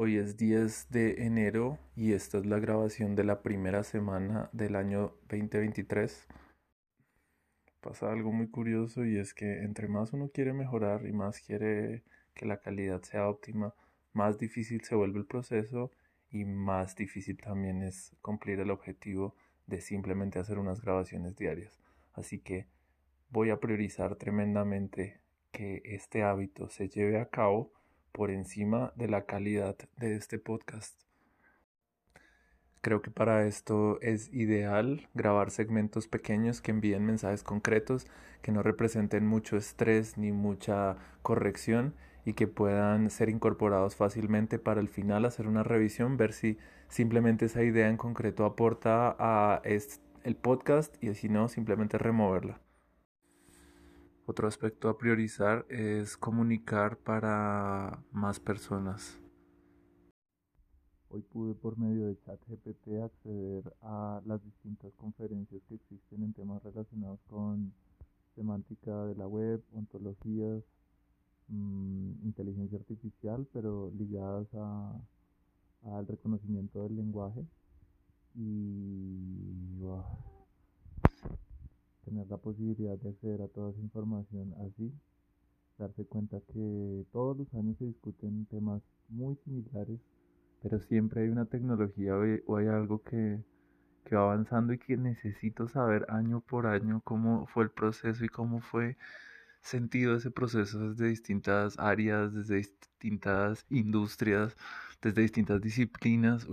Hoy es 10 de enero y esta es la grabación de la primera semana del año 2023. Pasa algo muy curioso y es que entre más uno quiere mejorar y más quiere que la calidad sea óptima, más difícil se vuelve el proceso y más difícil también es cumplir el objetivo de simplemente hacer unas grabaciones diarias. Así que voy a priorizar tremendamente que este hábito se lleve a cabo por encima de la calidad de este podcast. Creo que para esto es ideal grabar segmentos pequeños que envíen mensajes concretos, que no representen mucho estrés ni mucha corrección y que puedan ser incorporados fácilmente para el final hacer una revisión, ver si simplemente esa idea en concreto aporta a el podcast y si no, simplemente removerla. Otro aspecto a priorizar es comunicar para más personas. Hoy pude por medio de ChatGPT acceder a las distintas conferencias que existen en temas relacionados con semántica de la web, ontologías, mm, inteligencia artificial, pero ligadas al reconocimiento del lenguaje. Y tener la posibilidad de acceder a toda esa información así, darse cuenta que todos los años se discuten temas muy similares, pero siempre hay una tecnología o hay algo que, que va avanzando y que necesito saber año por año cómo fue el proceso y cómo fue sentido ese proceso desde distintas áreas, desde distintas industrias, desde distintas disciplinas.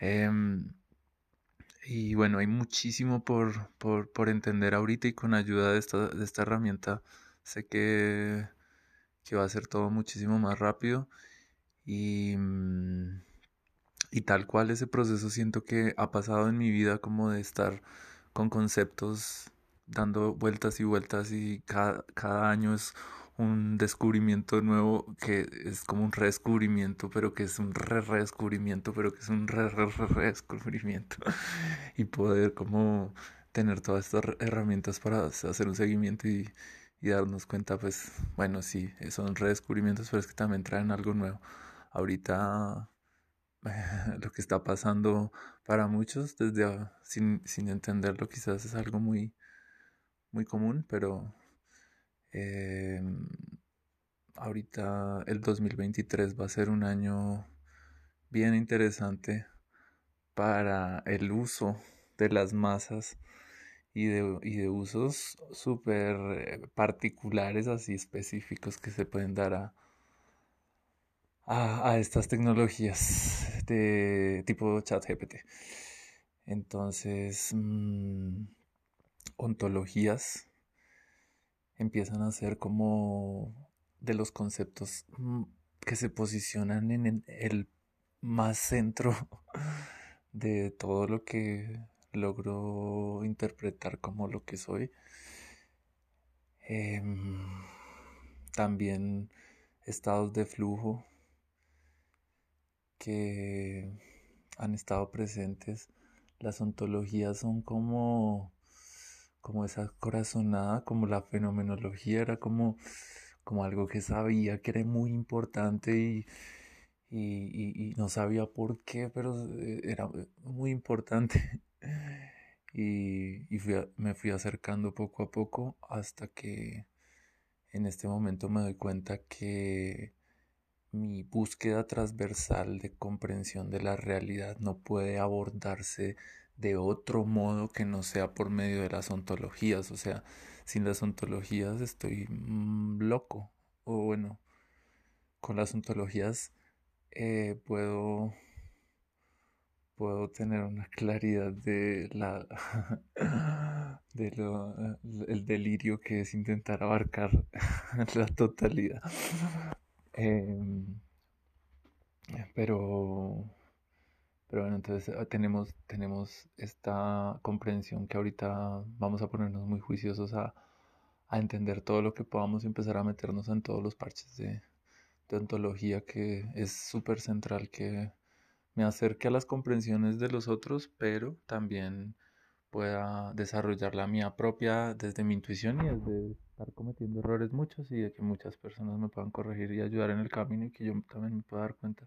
Em, y bueno, hay muchísimo por, por, por, entender ahorita y con ayuda de esta, de esta herramienta sé que, que, va a ser todo muchísimo más rápido y, mm, y tal cual ese proceso siento que ha pasado en mi vida como de estar con conceptos dando vueltas y vueltas y cada, cada año es un descubrimiento nuevo que es como un redescubrimiento, pero que es un re redescubrimiento, pero que es un re re redescubrimiento y poder como tener todas estas herramientas para hacer un seguimiento y, y darnos cuenta, pues bueno, sí, son redescubrimientos, pero es que también traen algo nuevo. Ahorita lo que está pasando para muchos desde sin, sin entenderlo quizás es algo muy muy común, pero eh, ahorita el 2023 va a ser un año bien interesante para el uso de las masas y de, y de usos súper eh, particulares, así específicos que se pueden dar a, a, estas tecnologías de tipo chat GPT. Entonces, mm, ontologías empiezan a ser como de los conceptos mm, que se posicionan en el más centro de todo lo que logro interpretar como lo que soy. Em, también estados de flujo que han estado presentes. Las ontologías son como como esa corazonada, como la fenomenología era como, como algo que sabía que era muy importante y, y, y, no sabía por qué, pero eh, era muy importante. y, y me fui acercando poco a poco hasta que en este momento me doy cuenta que mi búsqueda transversal de comprensión de la realidad no puede abordarse de otro modo que no sea por medio de las ontologías. O sea, sin las ontologías estoy mm, loco. O bueno, con las ontologías eh, puedo puedo tener una claridad de la de lo, el delirio que es intentar abarcar la totalidad em, pero pero bueno, entonces ah, tenemos, tenemos esta comprensión que ahorita vamos a ponernos muy juiciosos a, a entender todo lo que podamos y empezar a meternos en todos los parches de, de ontología que es súper central, que me acerque a las comprensiones de los otros, pero también pueda desarrollar la mía propia desde mi intuición y desde estar cometiendo errores muchos y de que muchas personas me puedan corregir y ayudar en el camino y que yo también me pueda dar cuenta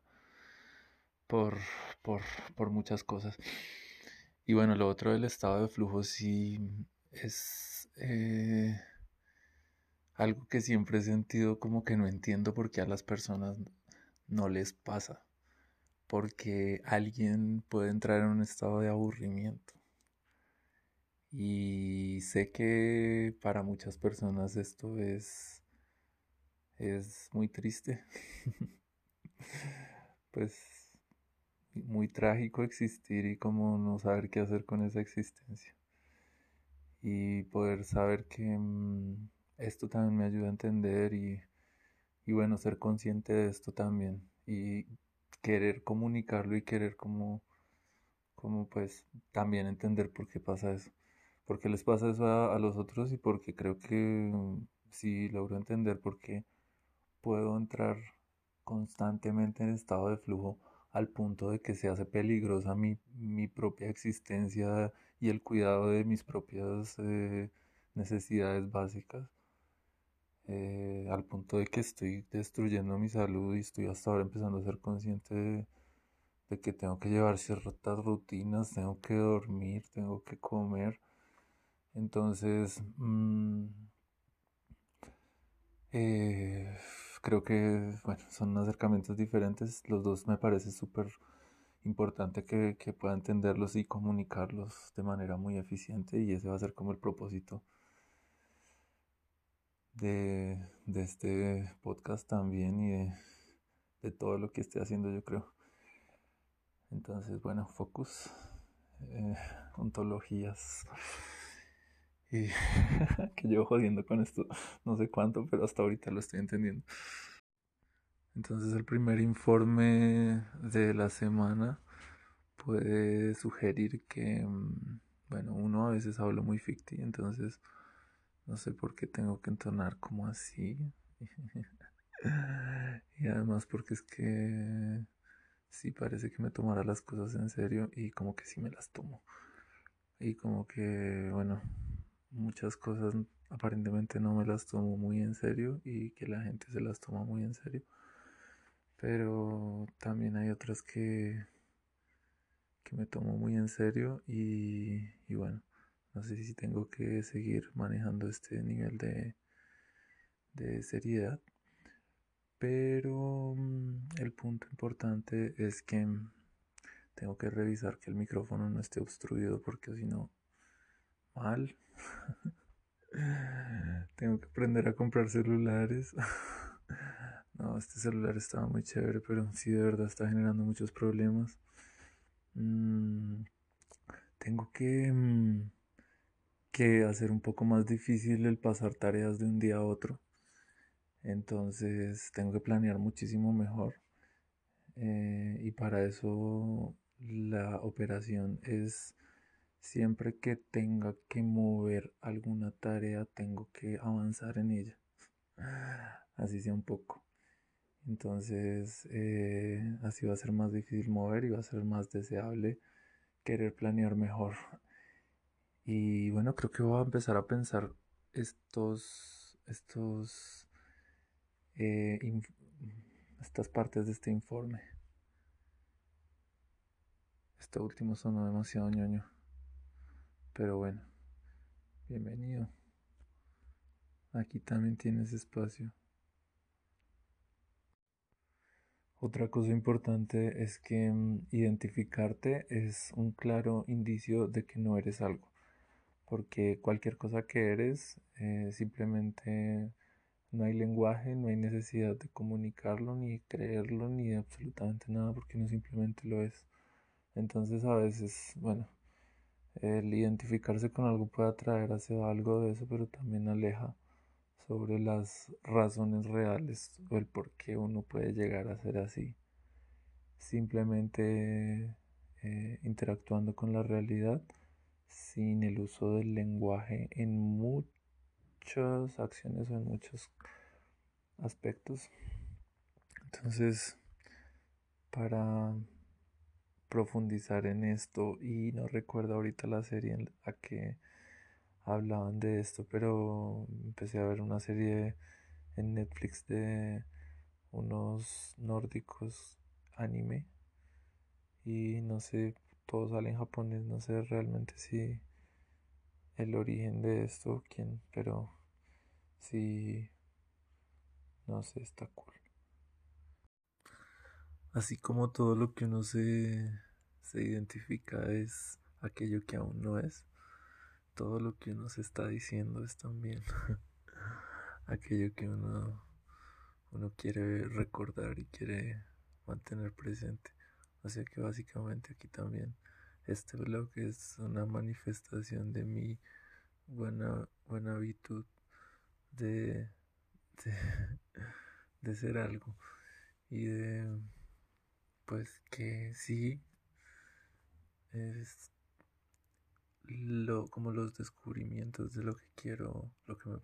por, por, por muchas cosas. Y bueno, lo otro del estado de flujo sí es eh, algo que siempre he sentido como que no entiendo por qué a las personas no les pasa. Porque alguien puede entrar en un estado de aburrimiento. Y sé que para muchas personas esto es, es muy triste. pues muy trágico existir y como no saber qué hacer con esa existencia. Y poder saber que mm, esto también me ayuda a entender y, y bueno, ser consciente de esto también y querer comunicarlo y querer como, como pues también entender por qué pasa eso. ¿Por qué les pasa eso a, a los otros? Y porque creo que mm, si logro entender por qué puedo entrar constantemente en estado de flujo al punto de que se hace peligrosa mi, mi propia existencia y el cuidado de mis propias eh, necesidades básicas. Eh, al punto de que estoy destruyendo mi salud y estoy hasta ahora empezando a ser consciente de, que tengo que llevar ciertas rutinas, tengo que dormir, tengo que comer. Entonces, mmm, eh, creo que bueno, son acercamientos diferentes. Los dos me parece súper importante que, que, pueda entenderlos y comunicarlos de manera muy eficiente y ese va a ser como el propósito de, de este podcast también y de, de, todo lo que esté haciendo yo creo. Entonces, bueno, focus, eh, ontologías. Y que llevo jodiendo con esto no sé cuánto, pero hasta ahorita lo estoy entendiendo. Entonces el primer informe de la semana puede sugerir que, mm, bueno, uno a veces habla muy ficti, entonces no sé por qué tengo que entonar como así. y además porque es que sí parece que me tomara las cosas en serio y como que sí me las tomo. Y como que, bueno, muchas cosas aparentemente no me las tomo muy en serio y que la gente se las toma muy en serio. Pero también hay otras que, que me tomo muy en serio y, y bueno, no sé si tengo que seguir manejando este nivel de, de seriedad. Pero mm, el punto importante es que tengo que revisar que el micrófono no esté obstruido porque si no, mal. Tengo que aprender a comprar celulares. no, este celular estaba muy chévere, pero sí de verdad está generando muchos problemas. Mm, tengo que, mm, que hacer un poco más difícil el pasar tareas de un día a otro. Entonces tengo que planear muchísimo mejor. Eh, y para eso la operación es Siempre que tenga que mover alguna tarea, tengo que avanzar en ella. Así sea un poco. Entonces, eh, así va a ser más difícil mover y va a ser más deseable querer planear mejor. Y bueno, creo que voy a empezar a pensar estos, estos, eh, estas partes de este informe. Este último sonó demasiado ñoño. Pero bueno, bienvenido. Aquí también tienes espacio. Otra cosa importante es que mm, identificarte es un claro indicio de que no eres algo. Porque cualquier cosa que eres, eh, simplemente no hay lenguaje, no hay necesidad de comunicarlo, ni creerlo, ni de absolutamente nada, porque no simplemente lo es. Entonces a veces, bueno, el identificarse con algo puede atraer hacia algo de eso, pero también aleja sobre las razones reales o el por qué uno puede llegar a ser así. Simplemente eh, interactuando con la realidad sin el uso del lenguaje en muchas acciones o en muchos aspectos. Entonces, para profundizar en esto y no recuerdo ahorita la serie en la que hablaban de esto, pero empecé a ver una serie en Netflix de unos nórdicos anime y no sé, todo sale en japonés, no sé realmente si el origen de esto, quién, pero sí, no sé, está cool. Así como todo lo que uno se, se identifica es aquello que aún no es, todo lo que uno se está diciendo es también aquello que uno, uno quiere recordar y quiere mantener presente. O sea que básicamente aquí también este blog es una manifestación de mi buena, buena habitud de, de, de ser algo y de pues que sí es lo como los descubrimientos de lo que quiero lo que me